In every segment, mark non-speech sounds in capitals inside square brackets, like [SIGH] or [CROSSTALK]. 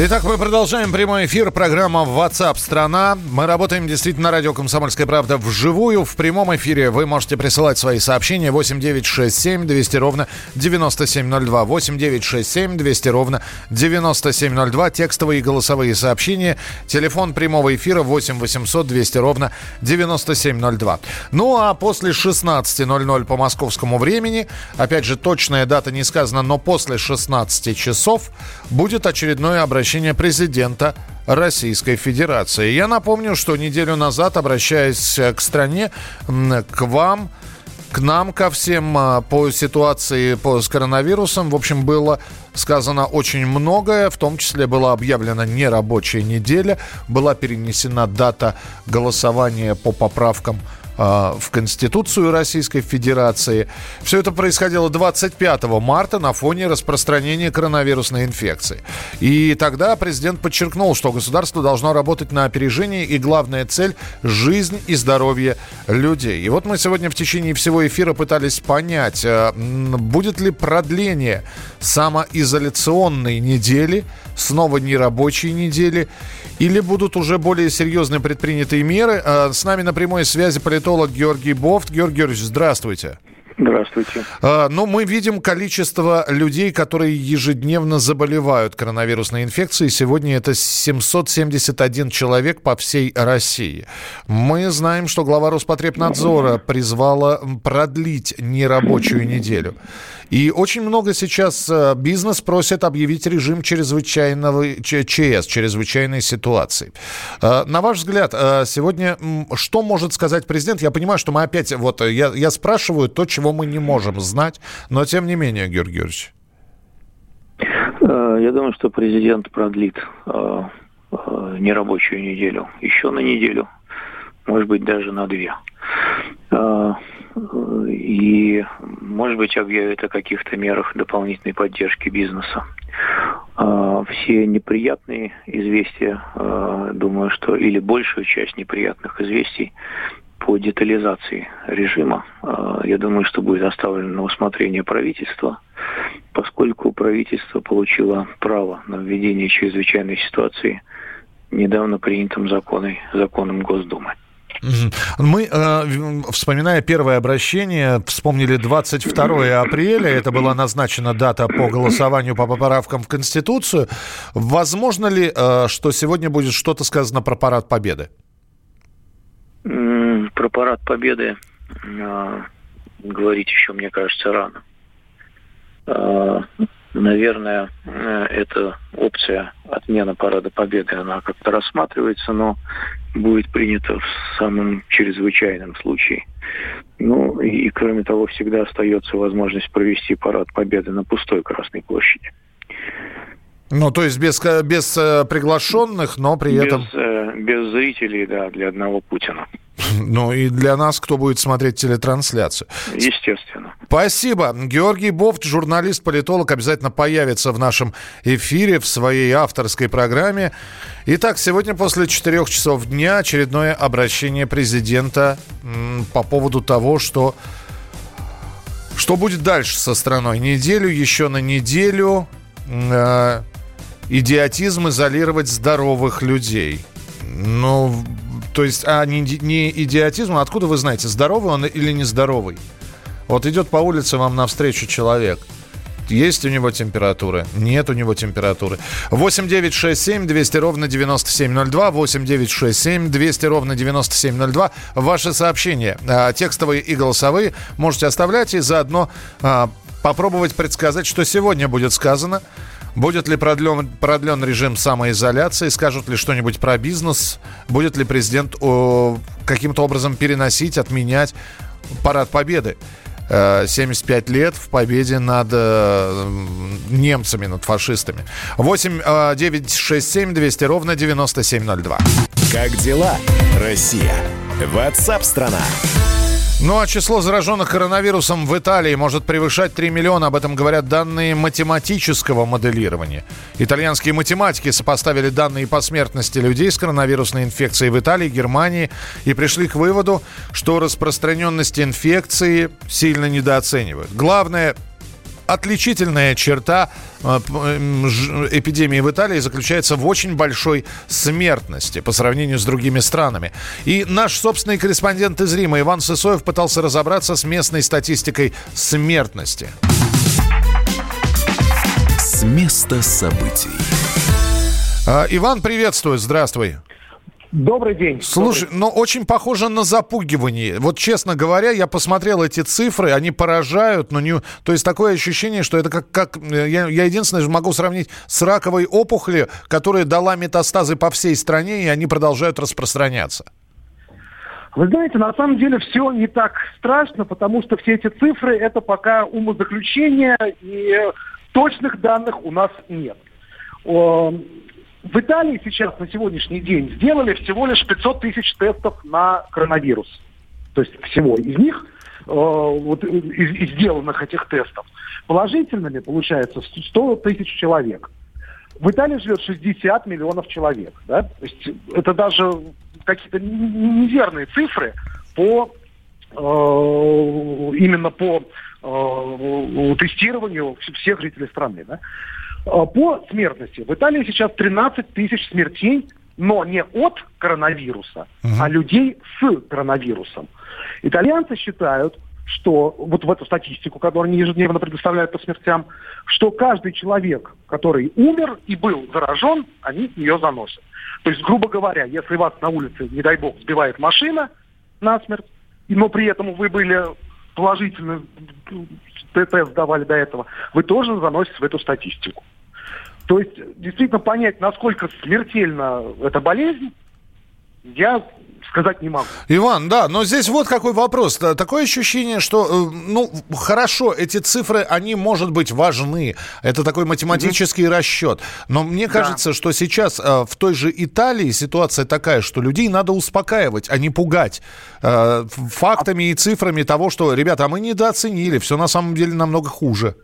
Итак, мы продолжаем прямой эфир. Программа WhatsApp страна. Мы работаем действительно на радио «Комсомольская правда» вживую. В прямом эфире вы можете присылать свои сообщения 8967 200 ровно 9702. 8967 200 ровно 9702. Текстовые и голосовые сообщения. Телефон прямого эфира 8 800 200 ровно 9702. Ну а после 16.00 по московскому времени, опять же, точная дата не сказана, но после 16 часов будет очередное обращение обращение президента Российской Федерации. Я напомню, что неделю назад, обращаясь к стране, к вам, к нам, ко всем а, по ситуации по, с коронавирусом, в общем, было сказано очень многое, в том числе была объявлена нерабочая неделя, была перенесена дата голосования по поправкам в Конституцию Российской Федерации. Все это происходило 25 марта на фоне распространения коронавирусной инфекции. И тогда президент подчеркнул, что государство должно работать на опережение и главная цель – жизнь и здоровье людей. И вот мы сегодня в течение всего эфира пытались понять, а, будет ли продление самоизоляционной недели, снова нерабочей недели, или будут уже более серьезные предпринятые меры. А, с нами на прямой связи политолог Георгий Бофт. Георгий Георгиевич, здравствуйте. Здравствуйте. А, ну, мы видим количество людей, которые ежедневно заболевают коронавирусной инфекцией. Сегодня это 771 человек по всей России. Мы знаем, что глава Роспотребнадзора призвала продлить нерабочую неделю. И очень много сейчас э, бизнес просит объявить режим чрезвычайного ЧС, чрезвычайной ситуации. Э, на ваш взгляд, э, сегодня что может сказать президент? Я понимаю, что мы опять, вот я, я спрашиваю то, чего мы не можем знать, но тем не менее, Георгий Георгиевич. Я думаю, что президент продлит нерабочую неделю еще на неделю, может быть, даже на две и, может быть, объявит о каких-то мерах дополнительной поддержки бизнеса. А, все неприятные известия, а, думаю, что или большую часть неприятных известий по детализации режима, а, я думаю, что будет оставлено на усмотрение правительства, поскольку правительство получило право на введение чрезвычайной ситуации недавно принятым законом, законом Госдумы. Мы, э, вспоминая первое обращение, вспомнили 22 апреля. Это была назначена дата по голосованию по поправкам в Конституцию. Возможно ли, э, что сегодня будет что-то сказано про парад Победы? Про парад Победы э, говорить еще, мне кажется, рано. Наверное, э, эта опция отмена парада Победы, она как-то рассматривается, но будет принято в самом чрезвычайном случае. Ну и, и кроме того, всегда остается возможность провести парад Победы на пустой Красной площади. Ну, то есть без, без э, приглашенных, но при без, этом... Э, без зрителей, да, для одного Путина. Ну и для нас, кто будет смотреть телетрансляцию. Естественно. Спасибо. Георгий Бофт, журналист, политолог, обязательно появится в нашем эфире в своей авторской программе. Итак, сегодня после четырех часов дня очередное обращение президента по поводу того, что что будет дальше со страной? Неделю, еще на неделю э, идиотизм изолировать здоровых людей. Ну, то есть, а не, не идиотизм, а откуда вы знаете, здоровый он или нездоровый? Вот идет по улице вам навстречу человек. Есть у него температура? Нет у него температуры. 8 9 6 7 200 ровно 9702. 8 9 6 7 200 ровно 9702. Ваши сообщения, а, текстовые и голосовые, можете оставлять и заодно а, попробовать предсказать, что сегодня будет сказано Будет ли продлен, продлен режим самоизоляции? Скажут ли что-нибудь про бизнес? Будет ли президент каким-то образом переносить, отменять парад Победы? 75 э, лет в победе над э, немцами, над фашистами. 8 9 6 7 200 ровно 9702. Как дела, Россия? Ватсап-страна! Ну а число зараженных коронавирусом в Италии может превышать 3 миллиона. Об этом говорят данные математического моделирования. Итальянские математики сопоставили данные по смертности людей с коронавирусной инфекцией в Италии, Германии и пришли к выводу, что распространенность инфекции сильно недооценивают. Главное отличительная черта э, эпидемии в Италии заключается в очень большой смертности по сравнению с другими странами. И наш собственный корреспондент из Рима Иван Сысоев пытался разобраться с местной статистикой смертности. С места событий. А, Иван, приветствую, здравствуй. Добрый день. Слушай, Добрый. но очень похоже на запугивание. Вот честно говоря, я посмотрел эти цифры, они поражают, но не... То есть такое ощущение, что это как... как э, я, я единственное могу сравнить с раковой опухолью, которая дала метастазы по всей стране, и они продолжают распространяться. Вы знаете, на самом деле все не так страшно, потому что все эти цифры это пока умозаключения, и точных данных у нас нет. В Италии сейчас на сегодняшний день сделали всего лишь 500 тысяч тестов на коронавирус. То есть всего из них, э, вот, из, из сделанных этих тестов, положительными получается 100 тысяч человек. В Италии живет 60 миллионов человек. Да? То есть это даже какие-то неверные цифры по э, именно по э, тестированию всех жителей страны. Да? Э, по смертности в Италии сейчас 13 тысяч смертей, но не от коронавируса, угу. а людей с коронавирусом. Итальянцы считают, что вот в эту статистику, которую они ежедневно предоставляют по смертям, что каждый человек, который умер и был заражен, они ее заносят. То есть, грубо говоря, если вас на улице, не дай бог, сбивает машина насмерть, но при этом вы были положительно тест сдавали до этого, вы тоже заносите в эту статистику. То есть действительно понять, насколько смертельна эта болезнь, я сказать не могу. Иван, да, но здесь вот какой вопрос. Такое ощущение, что, э, ну, хорошо, эти цифры, они, может быть, важны. Это такой математический mm-hmm. расчет. Но мне кажется, да. что сейчас э, в той же Италии ситуация такая, что людей надо успокаивать, а не пугать э, фактами и цифрами того, что, ребята, а мы недооценили, все на самом деле намного хуже.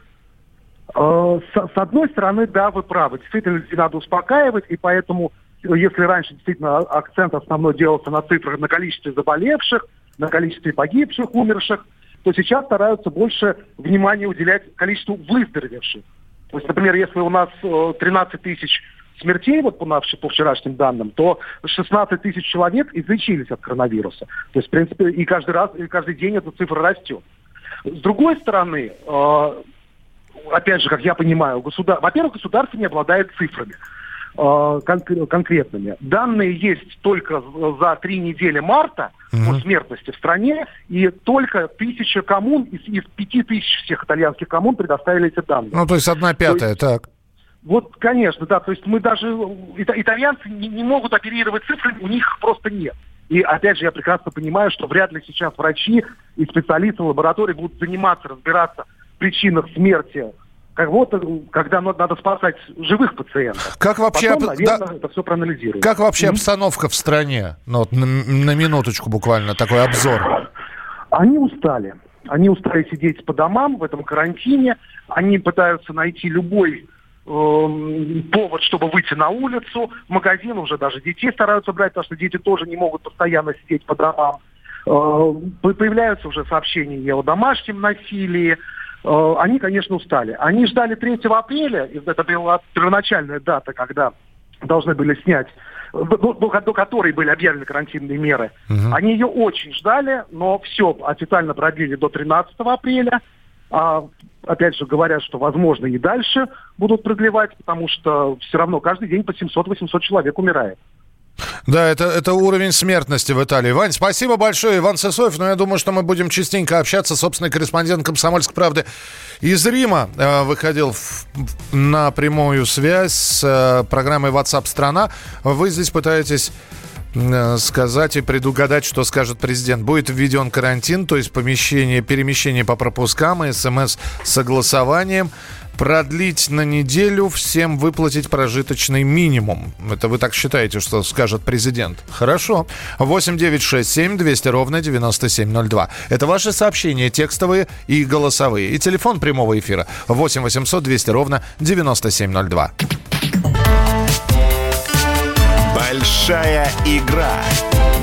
С, с одной стороны, да, вы правы. Действительно, людей надо успокаивать, и поэтому если раньше действительно акцент основной делался на цифрах, на количестве заболевших, на количестве погибших, умерших, то сейчас стараются больше внимания уделять количеству выздоровевших. То есть, например, если у нас 13 э, тысяч смертей, вот по, нашим, по вчерашним данным, то 16 тысяч человек излечились от коронавируса. То есть, в принципе, и каждый раз, и каждый день эта цифра растет. С другой стороны, э, опять же, как я понимаю, государ... во-первых, государство не обладает цифрами. Э, конкретными. Данные есть только за три недели марта угу. по смертности в стране, и только тысяча коммун из, из пяти тысяч всех итальянских коммун предоставили эти данные. Ну, то есть одна пятая, есть, так. Вот, конечно, да. То есть мы даже... Итальянцы не, не могут оперировать цифрами, у них просто нет. И опять же, я прекрасно понимаю, что вряд ли сейчас врачи и специалисты в лаборатории будут заниматься, разбираться в причинах смерти как вот, когда надо спасать живых пациентов. Как вообще, Потом, наверное, да, это все проанализируем. Как вообще mm-hmm. обстановка в стране? Ну, вот на, на минуточку буквально такой обзор. Они устали. Они устали сидеть по домам в этом карантине. Они пытаются найти любой э, повод, чтобы выйти на улицу. В магазин уже даже детей стараются брать, потому что дети тоже не могут постоянно сидеть по домам. Э, появляются уже сообщения о домашнем насилии. Э, они, конечно, устали. Они ждали 3 апреля, это была первоначальная дата, когда должны были снять, до, до, до которой были объявлены карантинные меры. Угу. Они ее очень ждали, но все официально продлили до 13 апреля. А, опять же, говорят, что, возможно, и дальше будут продлевать, потому что все равно каждый день по 700-800 человек умирает. Да, это, это уровень смертности в Италии. Вань, спасибо большое, Иван Сысоев. Но я думаю, что мы будем частенько общаться. Собственный корреспондент «Комсомольской правды» из Рима э, выходил в, на прямую связь с э, программой WhatsApp страна Вы здесь пытаетесь э, сказать и предугадать, что скажет президент. Будет введен карантин, то есть помещение, перемещение по пропускам и смс-согласованием продлить на неделю, всем выплатить прожиточный минимум. Это вы так считаете, что скажет президент? Хорошо. 8 9 6 7 200 ровно 9702. Это ваши сообщения, текстовые и голосовые. И телефон прямого эфира 8 800 200 ровно 9702. Большая игра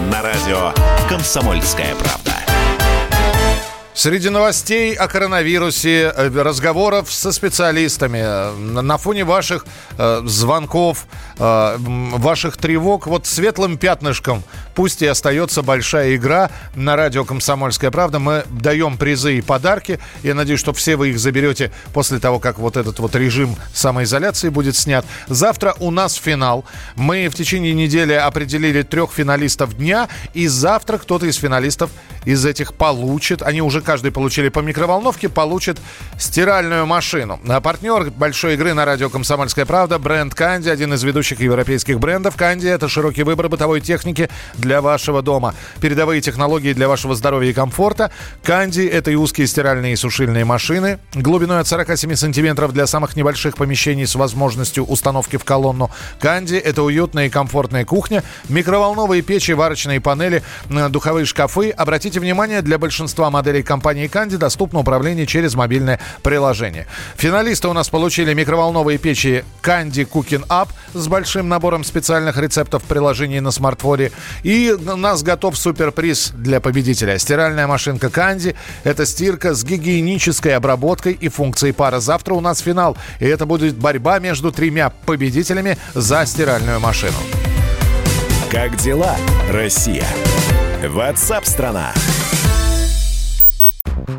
на радио «Комсомольская правда». Среди новостей о коронавирусе, э, разговоров со специалистами, э, на фоне ваших э, звонков, ваших тревог, вот светлым пятнышком пусть и остается большая игра на радио «Комсомольская правда». Мы даем призы и подарки. Я надеюсь, что все вы их заберете после того, как вот этот вот режим самоизоляции будет снят. Завтра у нас финал. Мы в течение недели определили трех финалистов дня, и завтра кто-то из финалистов из этих получит, они уже каждый получили по микроволновке, получит стиральную машину. А партнер большой игры на радио «Комсомольская правда» бренд «Канди», один из ведущих европейских брендов. «Канди» — это широкий выбор бытовой техники для вашего дома. Передовые технологии для вашего здоровья и комфорта. «Канди» — это и узкие стиральные и сушильные машины. Глубиной от 47 сантиметров для самых небольших помещений с возможностью установки в колонну. «Канди» — это уютная и комфортная кухня. Микроволновые печи, варочные панели, духовые шкафы. Обратите внимание, для большинства моделей компании «Канди» доступно управление через мобильное приложение. Финалисты у нас получили микроволновые печи «Канди Cooking Up» с большим набором специальных рецептов в приложении на смартфоне. И у нас готов суперприз для победителя. Стиральная машинка «Канди» — это стирка с гигиенической обработкой и функцией пара. Завтра у нас финал, и это будет борьба между тремя победителями за стиральную машину. Как дела, Россия? Ватсап-страна!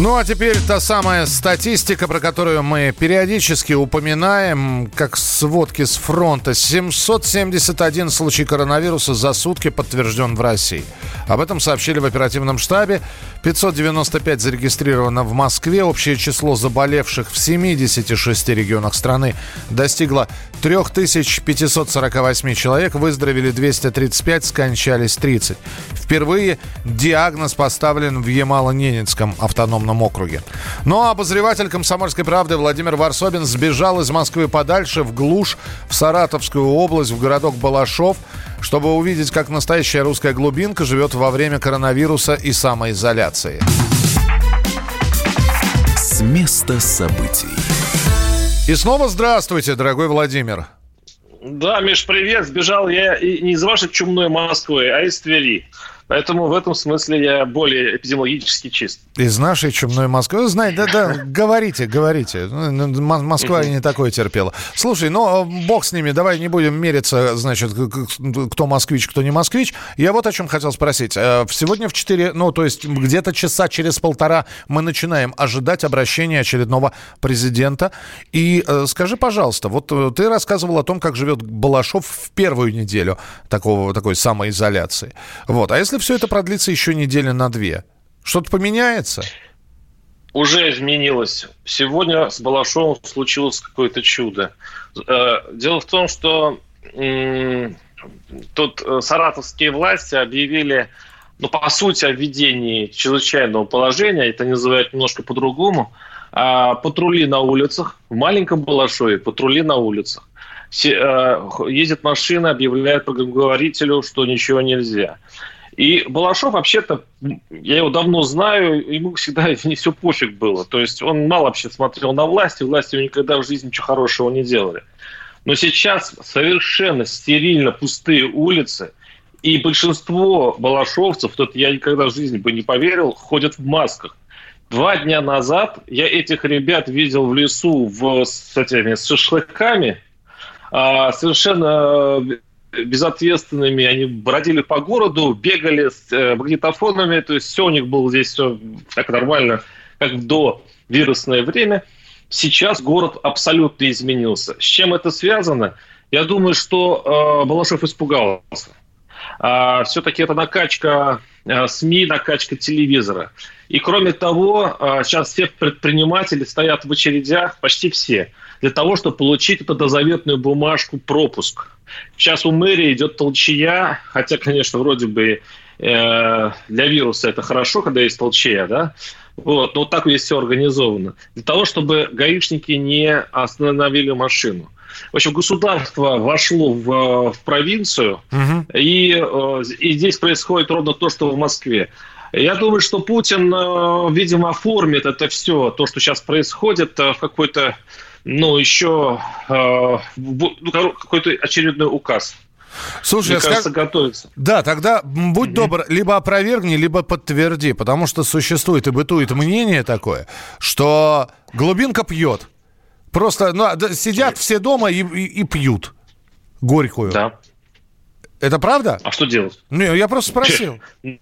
Ну а теперь та самая статистика, про которую мы периодически упоминаем, как сводки с фронта. 771 случай коронавируса за сутки подтвержден в России. Об этом сообщили в оперативном штабе. 595 зарегистрировано в Москве. Общее число заболевших в 76 регионах страны достигло 3548 человек. Выздоровели 235, скончались 30. Впервые диагноз поставлен в Ямало-Ненецком автономном автономном округе. Ну а обозреватель «Комсомольской правды» Владимир Варсобин сбежал из Москвы подальше, в глушь, в Саратовскую область, в городок Балашов, чтобы увидеть, как настоящая русская глубинка живет во время коронавируса и самоизоляции. С места событий. И снова здравствуйте, дорогой Владимир. Да, Миш, привет. Сбежал я не из вашей чумной Москвы, а из Твери. Поэтому в этом смысле я более эпидемиологически чист. Из нашей чумной Москвы. Знаете, да, да, [LAUGHS] говорите, говорите. Ну, ну, Москва и не такое терпела. Слушай, ну, бог с ними, давай не будем мериться, значит, кто москвич, кто не москвич. Я вот о чем хотел спросить. Э, сегодня в 4, ну, то есть где-то часа через полтора мы начинаем ожидать обращения очередного президента. И э, скажи, пожалуйста, вот э, ты рассказывал о том, как живет Балашов в первую неделю такого, такой самоизоляции. Вот. А если все это продлится еще недели на две, что-то поменяется? Уже изменилось. Сегодня с Балашовым случилось какое-то чудо. Э, дело в том, что тут э, саратовские власти объявили, ну, по сути, о введении чрезвычайного положения, это называют немножко по-другому, а, патрули на улицах, в маленьком Балашове патрули на улицах. Э, едет машина, объявляет по говорителю, что ничего нельзя. И Балашов, вообще-то, я его давно знаю, ему всегда [LAUGHS] не все пофиг было. То есть он мало вообще смотрел на власть, и власти никогда в жизни ничего хорошего не делали. Но сейчас совершенно стерильно пустые улицы, и большинство балашовцев, тут я никогда в жизни бы не поверил, ходят в масках. Два дня назад я этих ребят видел в лесу в, с этими с шашлыками, а, совершенно безответственными, они бродили по городу, бегали с э, магнитофонами, то есть все у них было здесь все так нормально, как до вирусное время. Сейчас город абсолютно изменился. С чем это связано? Я думаю, что э, Балашов испугался. А, все-таки это накачка а, СМИ, накачка телевизора. И кроме того, а, сейчас все предприниматели стоят в очередях, почти все, для того, чтобы получить эту дозаветную бумажку пропуск. Сейчас у мэрии идет толчья, хотя, конечно, вроде бы э, для вируса это хорошо, когда есть толчья, да, вот, но вот так здесь все организовано. Для того, чтобы гаишники не остановили машину. В общем, государство вошло в, в провинцию, угу. и, э, и здесь происходит ровно то, что в Москве. Я думаю, что Путин, э, видимо, оформит это все, то, что сейчас происходит, э, в какой-то, ну, еще ну, какой-то очередной указ. Слушай, Мне кажется, скаж... готовится. Да, тогда будь mm-hmm. добр, либо опровергни, либо подтверди, потому что существует и бытует мнение такое, что глубинка пьет. Просто ну, сидят все дома и, и, и пьют горькую. Да. Это правда? А что делать? Не, я просто спросил. [LAUGHS]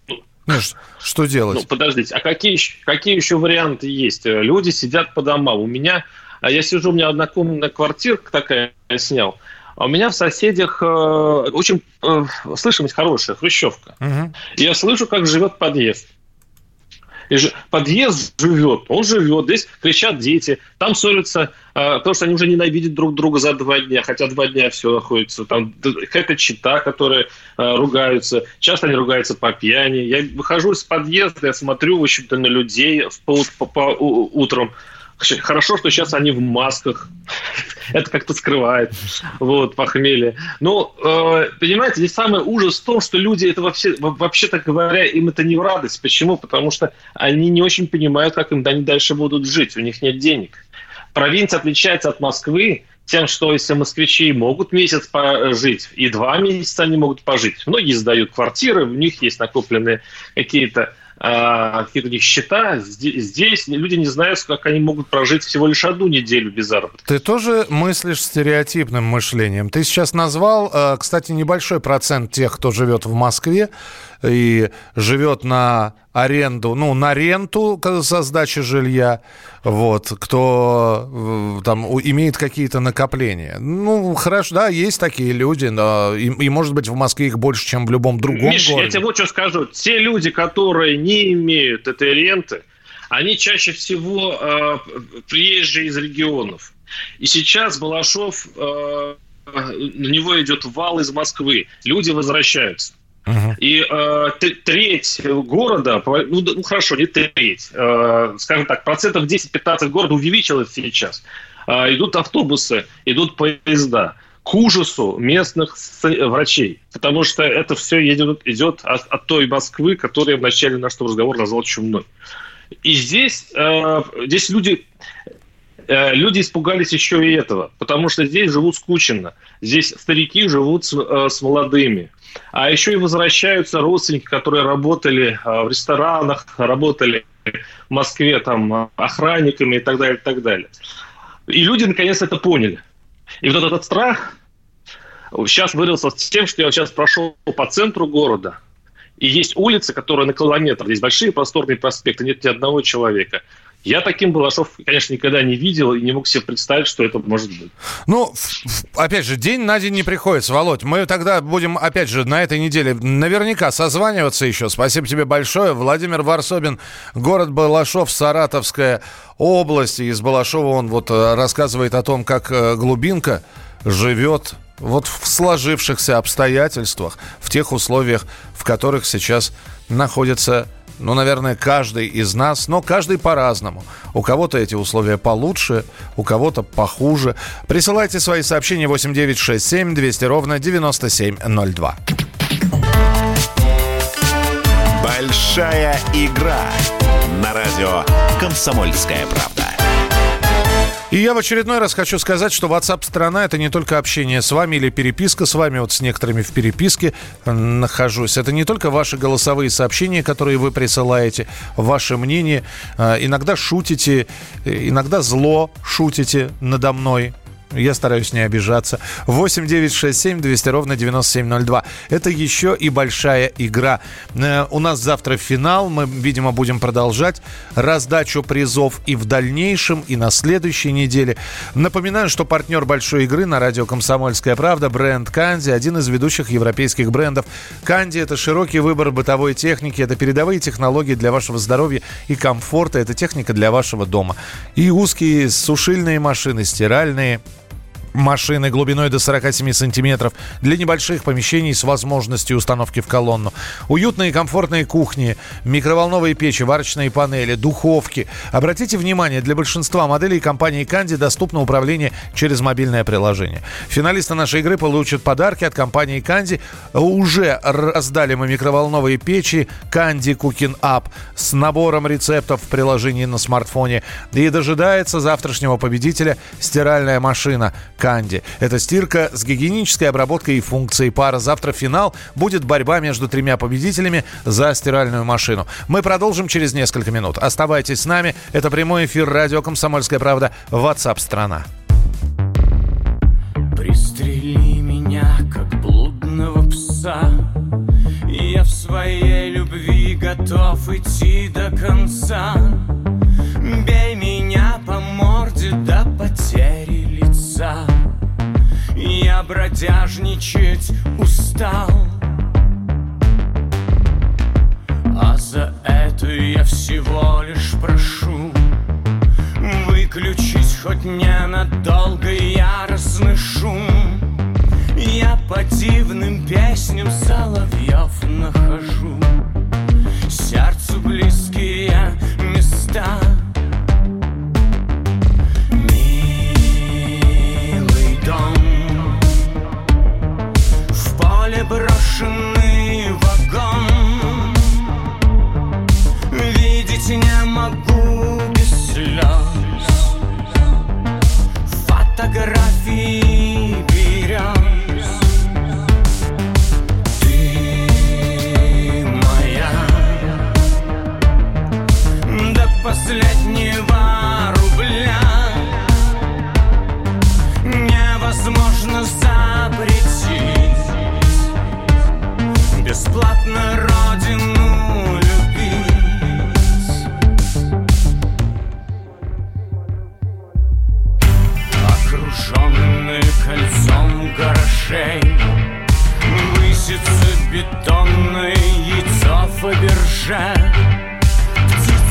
Ну, что делать? Ну, подождите, а какие, какие еще варианты есть? Люди сидят по домам. У меня, а я сижу, у меня однокомнатная квартирка такая, я снял. А у меня в соседях э, очень э, слышимость хорошая, хрущевка. Угу. Я слышу, как живет подъезд. Подъезд живет, он живет, здесь кричат дети, там ссорятся, э, потому что они уже ненавидят друг друга за два дня, хотя два дня все находится. Там какая-то чита, которые э, ругаются, часто они ругаются по пьяни. Я выхожу из подъезда, я смотрю, в общем-то, на людей по, по, по, утром, Хорошо, что сейчас они в масках. Это как-то скрывает вот, похмелье. Но, э, понимаете, здесь самый ужас в том, что люди это вообще, вообще-то говоря, им это не в радость. Почему? Потому что они не очень понимают, как им они дальше будут жить. У них нет денег. Провинция отличается от Москвы тем, что если москвичи могут месяц пожить, и два месяца они могут пожить. Многие сдают квартиры, у них есть накопленные какие-то какие-то у них счета. Здесь люди не знают, как они могут прожить всего лишь одну неделю без заработка. Ты тоже мыслишь стереотипным мышлением. Ты сейчас назвал, а, кстати, небольшой процент тех, кто живет в Москве и живет на аренду, ну, на ренту со сдачи жилья, вот, кто э, там имеет какие-то накопления. Ну, хорошо, да, есть такие люди, но, и, и, может быть, в Москве их больше, чем в любом другом Миш, городе. я тебе вот что скажу. Те люди, которые не имеют этой ренты, они чаще всего э, приезжие из регионов. И сейчас Балашов, э, на него идет вал из Москвы. Люди возвращаются. И э, треть города, ну, ну хорошо, не треть, э, скажем так, процентов 10-15 города увеличилось сейчас. Э, идут автобусы, идут поезда к ужасу местных врачей, потому что это все идет, идет от, от той Москвы, которая в начале нашего разговора назвал чумной. И здесь, э, здесь люди, э, люди испугались еще и этого, потому что здесь живут скучно. Здесь старики живут с, э, с молодыми. А еще и возвращаются родственники, которые работали а, в ресторанах, работали в Москве там охранниками и так далее, и так далее. И люди наконец это поняли. И вот этот страх сейчас вырился с тем, что я сейчас прошел по центру города, и есть улицы, которые на километр, здесь большие просторные проспекты, нет ни одного человека. Я таким Балашов, конечно, никогда не видел и не мог себе представить, что это может быть. Ну, опять же, день на день не приходится, Володь. Мы тогда будем, опять же, на этой неделе наверняка созваниваться еще. Спасибо тебе большое. Владимир Варсобин, город Балашов, Саратовская область. Из Балашова он вот э, рассказывает о том, как э, глубинка живет вот в сложившихся обстоятельствах, в тех условиях, в которых сейчас находится ну, наверное, каждый из нас, но каждый по-разному. У кого-то эти условия получше, у кого-то похуже. Присылайте свои сообщения 8967 200 ровно 9702. Большая игра на радио «Комсомольская правда». И я в очередной раз хочу сказать, что WhatsApp страна это не только общение с вами или переписка с вами. Вот с некоторыми в переписке э, нахожусь. Это не только ваши голосовые сообщения, которые вы присылаете, ваше мнение. Э, иногда шутите, э, иногда зло шутите надо мной. Я стараюсь не обижаться. 8 9 6 7 200 ровно 9702. Это еще и большая игра. Э, у нас завтра финал. Мы, видимо, будем продолжать раздачу призов и в дальнейшем, и на следующей неделе. Напоминаю, что партнер большой игры на радио «Комсомольская правда» бренд «Канди», один из ведущих европейских брендов. «Канди» — это широкий выбор бытовой техники, это передовые технологии для вашего здоровья и комфорта, это техника для вашего дома. И узкие сушильные машины, стиральные, машины глубиной до 47 сантиметров для небольших помещений с возможностью установки в колонну. Уютные и комфортные кухни, микроволновые печи, варочные панели, духовки. Обратите внимание, для большинства моделей компании Канди доступно управление через мобильное приложение. Финалисты нашей игры получат подарки от компании Канди. Уже раздали мы микроволновые печи Канди Cooking Up с набором рецептов в приложении на смартфоне. И дожидается завтрашнего победителя стиральная машина Канди. Это стирка с гигиенической обработкой и функцией пара. Завтра финал. Будет борьба между тремя победителями за стиральную машину. Мы продолжим через несколько минут. Оставайтесь с нами. Это прямой эфир радио «Комсомольская правда» WhatsApp страна. Пристрели меня, как блудного пса Я в своей любви готов идти до конца Бей меня по морде до потери я бродяжничать устал. А за это я всего лишь прошу Выключить хоть ненадолго яростный шум Я по дивным песням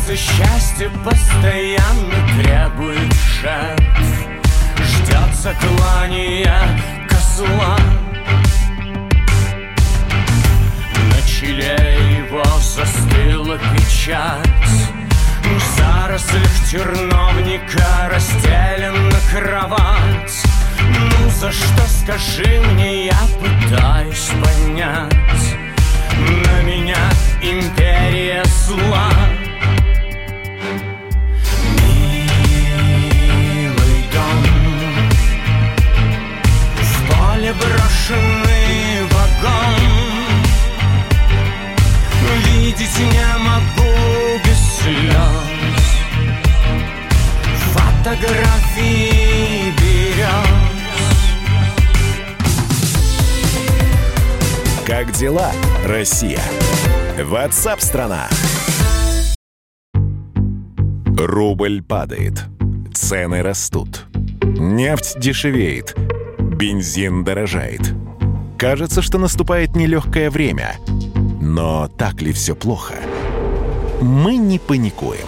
Птица счастья постоянно требует жертв. Ждет заклания козла. Челе его застыла печать. В зарослях терновника расстелена кровать. Ну за что скажи мне, я пытаюсь понять. На меня империя зла Как дела, Россия? Ватсап-страна! Рубль падает. Цены растут. Нефть дешевеет. Бензин дорожает. Кажется, что наступает нелегкое время – но так ли все плохо? Мы не паникуем.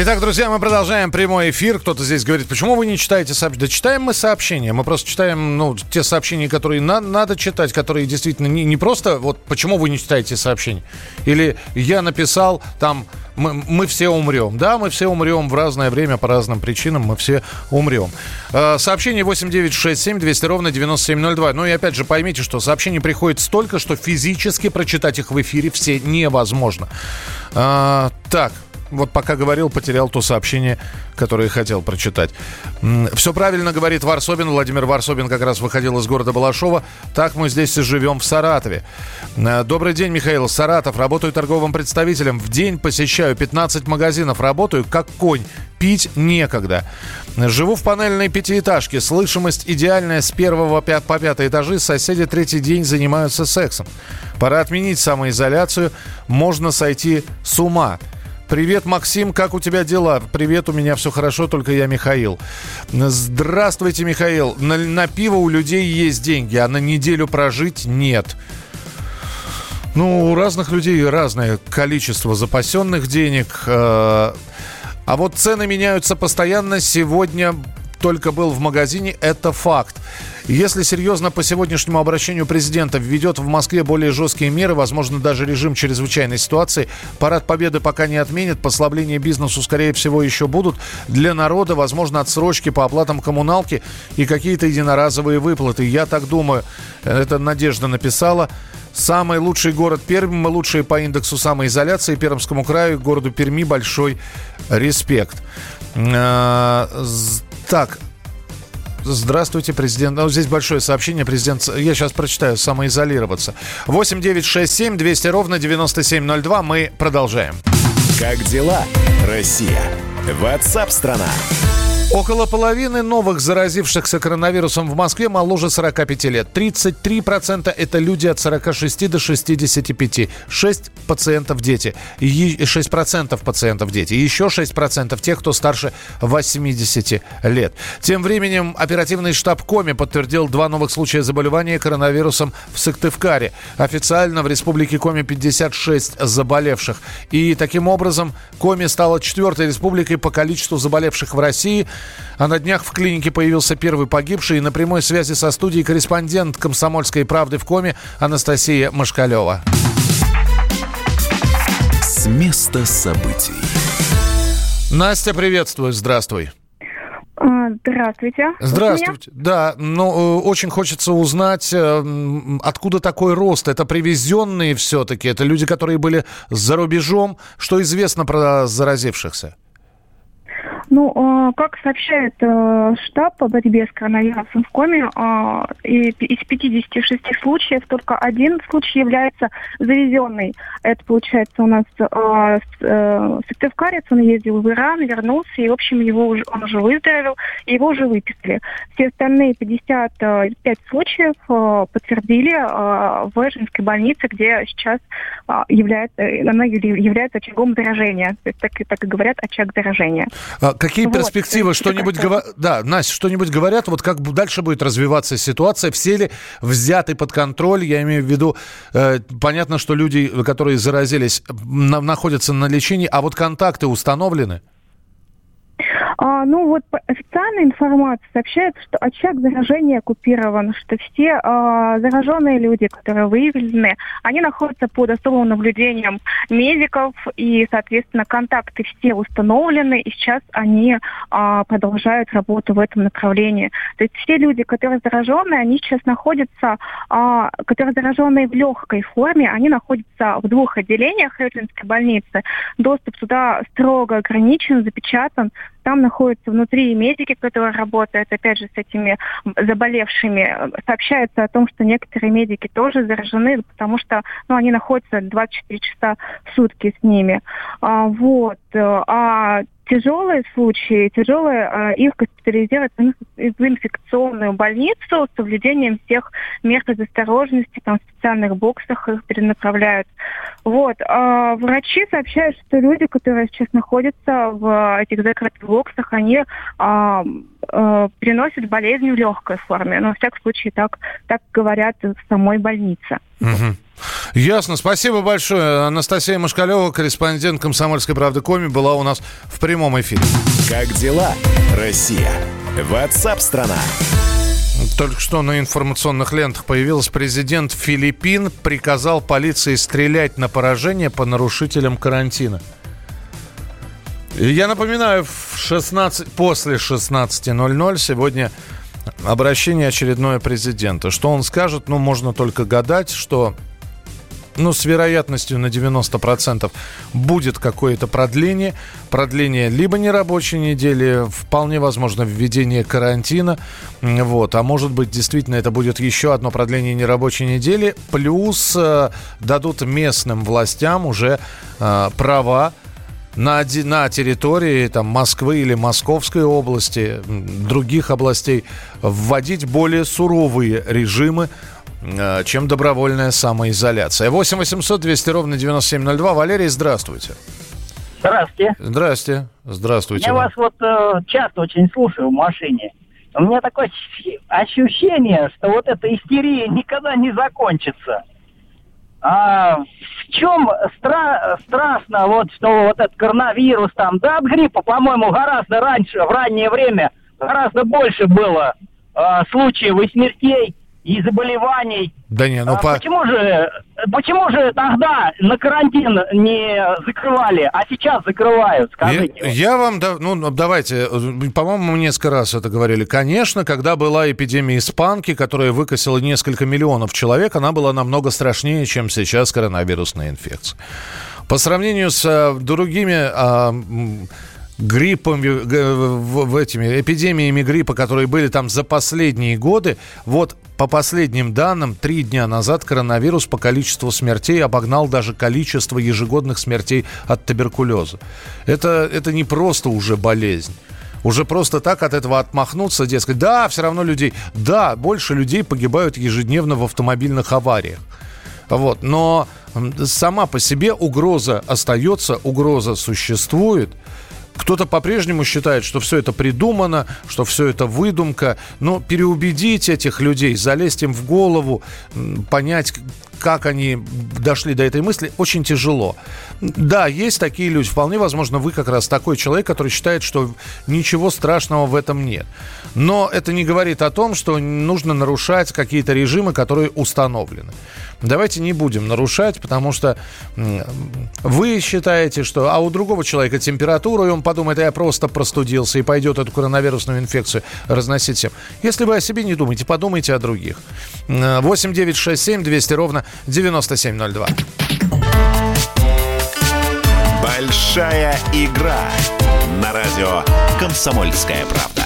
Итак, друзья, мы продолжаем прямой эфир. Кто-то здесь говорит, почему вы не читаете сообщения? Да читаем мы сообщения. Мы просто читаем ну, те сообщения, которые на- надо читать, которые действительно не, не просто вот почему вы не читаете сообщения. Или я написал там мы, мы все умрем. Да, мы все умрем в разное время по разным причинам. Мы все умрем. Э, сообщение 8967 200 ровно 9702. Ну и опять же поймите, что сообщений приходит столько, что физически прочитать их в эфире все невозможно. Э, так, вот пока говорил, потерял то сообщение, которое хотел прочитать. Все правильно говорит Варсобин. Владимир Варсобин как раз выходил из города Балашова. Так мы здесь и живем в Саратове. Э, добрый день, Михаил. Саратов. Работаю торговым представителем. В день посещаю 15 магазинов. Работаю как конь. Пить некогда. Живу в панельной пятиэтажке. Слышимость идеальная с первого по пятый этажи. Соседи третий день занимаются сексом. Пора отменить самоизоляцию. Можно сойти с ума. Привет, Максим, как у тебя дела? Привет, у меня все хорошо, только я Михаил. Здравствуйте, Михаил. На, на пиво у людей есть деньги, а на неделю прожить нет. Ну, у разных людей разное количество запасенных денег. Э, а вот цены меняются постоянно. Сегодня только был в магазине, это факт. Если серьезно по сегодняшнему обращению президента введет в Москве более жесткие меры, возможно, даже режим чрезвычайной ситуации, парад победы пока не отменят, послабления бизнесу, скорее всего, еще будут. Для народа, возможно, отсрочки по оплатам коммуналки и какие-то единоразовые выплаты. Я так думаю, это Надежда написала. Самый лучший город Пермь, мы лучшие по индексу самоизоляции. Пермскому краю, городу Перми большой респект. Так, Здравствуйте, президент. Ну, здесь большое сообщение. Президент, я сейчас прочитаю, самоизолироваться. 8 9 6 7 200 ровно 9702. Мы продолжаем. Как дела, Россия? Ватсап-страна! Около половины новых заразившихся коронавирусом в Москве моложе 45 лет. 33% это люди от 46 до 65. 6 пациентов дети. 6% пациентов дети. Еще 6% тех, кто старше 80 лет. Тем временем оперативный штаб Коми подтвердил два новых случая заболевания коронавирусом в Сыктывкаре. Официально в республике Коми 56 заболевших. И таким образом Коми стала четвертой республикой по количеству заболевших в России – а на днях в клинике появился первый погибший. И на прямой связи со студией корреспондент «Комсомольской правды» в Коме Анастасия Машкалева. С места событий. Настя, приветствую. Здравствуй. А, здравствуйте. Здравствуйте. Да, ну, э, очень хочется узнать, э, откуда такой рост. Это привезенные все-таки, это люди, которые были за рубежом. Что известно про заразившихся? Ну, а, как сообщает э, штаб по борьбе с коронавирусом в Коме, а, из 56 случаев только один случай является завезенный. Это, получается, у нас а, э, сыктывкарец, он ездил в Иран, вернулся, и, в общем, его уже, он уже выздоровел, его уже выписали. Все остальные 55 случаев э, подтвердили в Эжинской больнице, где сейчас является, она является очагом заражения. То есть так, так и говорят, очаг заражения. Какие вот, перспективы? Что-нибудь говорят? Да, Настя, что-нибудь говорят? Вот как дальше будет развиваться ситуация? Все ли взяты под контроль? Я имею в виду, э, понятно, что люди, которые заразились, на, находятся на лечении, а вот контакты установлены? А, ну вот официальная информация сообщает, что очаг заражения оккупирован, что все а, зараженные люди, которые выявлены, они находятся под особым наблюдением медиков, и, соответственно, контакты все установлены, и сейчас они а, продолжают работу в этом направлении. То есть все люди, которые зараженные, они сейчас находятся, а, которые зараженные в легкой форме, они находятся в двух отделениях Рейтлинской больницы. Доступ туда строго ограничен, запечатан. Там находятся внутри медики, которые работают, опять же, с этими заболевшими. Сообщается о том, что некоторые медики тоже заражены, потому что ну, они находятся 24 часа в сутки с ними. А, вот. А тяжелые случаи, тяжелые, а, их госпитализируют в инфекционную больницу с соблюдением всех мер предосторожности, там в специальных боксах их перенаправляют. Вот. А врачи сообщают, что люди, которые сейчас находятся в этих закрытых боксах, они а, э, переносит болезнь в легкой форме. Но, во всяком случае, так, так говорят в самой больнице. Угу. Ясно. Спасибо большое. Анастасия Машкалева, корреспондент «Комсомольской правды» Коми, была у нас в прямом эфире. Как дела, Россия? Ватсап-страна! Только что на информационных лентах появился президент Филиппин, приказал полиции стрелять на поражение по нарушителям карантина. Я напоминаю, в 16, после 16.00 сегодня обращение очередное президента. Что он скажет, ну, можно только гадать, что ну, с вероятностью на 90% будет какое-то продление. Продление либо нерабочей недели, вполне возможно введение карантина. Вот. А может быть, действительно, это будет еще одно продление нерабочей недели. Плюс э, дадут местным властям уже э, права на, на территории там, Москвы или Московской области, других областей, вводить более суровые режимы Э, чем добровольная самоизоляция. 8 800 200 ровно 9702. Валерий, здравствуйте. Здравствуйте. Здрасте. Здравствуйте. Я вас вот э, часто очень слушаю в машине. У меня такое ощущение, что вот эта истерия никогда не закончится. А в чем стра- страшно, вот что вот этот коронавирус там, да, от гриппа, по-моему, гораздо раньше, в раннее время, гораздо больше было э, случаев и смертей и заболеваний. Да не, ну а по... Почему же, почему же тогда на карантин не закрывали, а сейчас закрывают, скажите? Я, я вам, да, ну давайте, по-моему, мы несколько раз это говорили. Конечно, когда была эпидемия испанки, которая выкосила несколько миллионов человек, она была намного страшнее, чем сейчас коронавирусная инфекция. По сравнению с а, другими а, гриппами, в, в этими эпидемиями гриппа, которые были там за последние годы, вот по последним данным, три дня назад коронавирус по количеству смертей обогнал даже количество ежегодных смертей от туберкулеза. Это, это не просто уже болезнь. Уже просто так от этого отмахнуться, дескать, да, все равно людей, да, больше людей погибают ежедневно в автомобильных авариях. Вот, но сама по себе угроза остается, угроза существует – кто-то по-прежнему считает, что все это придумано, что все это выдумка. Но переубедить этих людей, залезть им в голову, понять, как они дошли до этой мысли, очень тяжело. Да, есть такие люди. Вполне возможно, вы как раз такой человек, который считает, что ничего страшного в этом нет. Но это не говорит о том, что нужно нарушать какие-то режимы, которые установлены. Давайте не будем нарушать, потому что вы считаете, что... А у другого человека температура, и он подумает, я просто простудился, и пойдет эту коронавирусную инфекцию разносить всем. Если вы о себе не думаете, подумайте о других. 8 9 6 7 200 ровно 9702. Большая игра на радио «Комсомольская правда».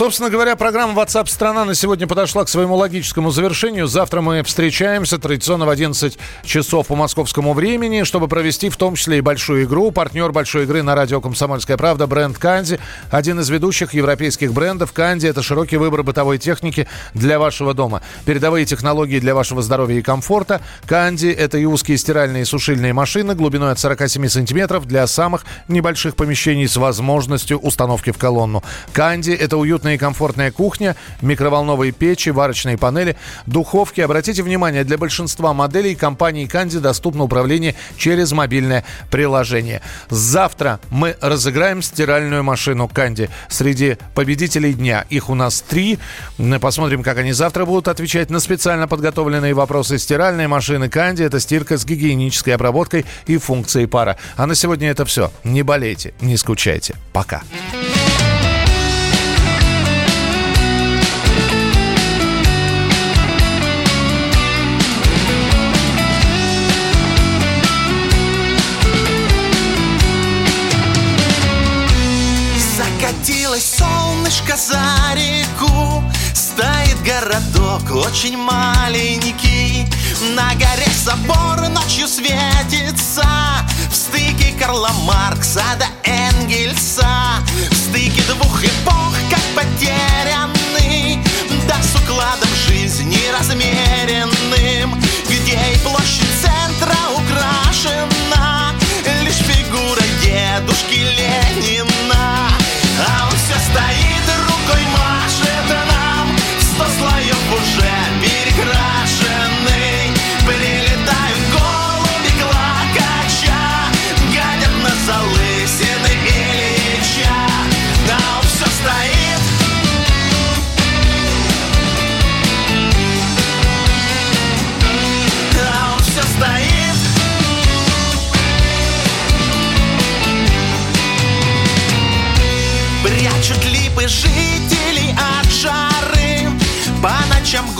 Собственно говоря, программа WhatsApp страна на сегодня подошла к своему логическому завершению. Завтра мы встречаемся традиционно в 11 часов по московскому времени, чтобы провести в том числе и большую игру. Партнер большой игры на радио «Комсомольская правда» бренд «Канди». Один из ведущих европейских брендов «Канди» — это широкий выбор бытовой техники для вашего дома. Передовые технологии для вашего здоровья и комфорта. «Канди» — это и узкие стиральные и сушильные машины глубиной от 47 сантиметров для самых небольших помещений с возможностью установки в колонну. «Канди» — это уютная уютная и комфортная кухня, микроволновые печи, варочные панели, духовки. Обратите внимание, для большинства моделей компании Канди доступно управление через мобильное приложение. Завтра мы разыграем стиральную машину Канди среди победителей дня. Их у нас три. Посмотрим, как они завтра будут отвечать на специально подготовленные вопросы. Стиральной машины Канди – это стирка с гигиенической обработкой и функцией пара. А на сегодня это все. Не болейте, не скучайте. Пока. Солнышко за реку Стоит городок очень маленький. На горе собор ночью светится. В стыке Карла Маркса до Энгельса. В стыке двух эпох, как потерянный. Да с укладом жизни размеренным. Где и площадь центра украшена. Лишь фигурой дедушки Ленина По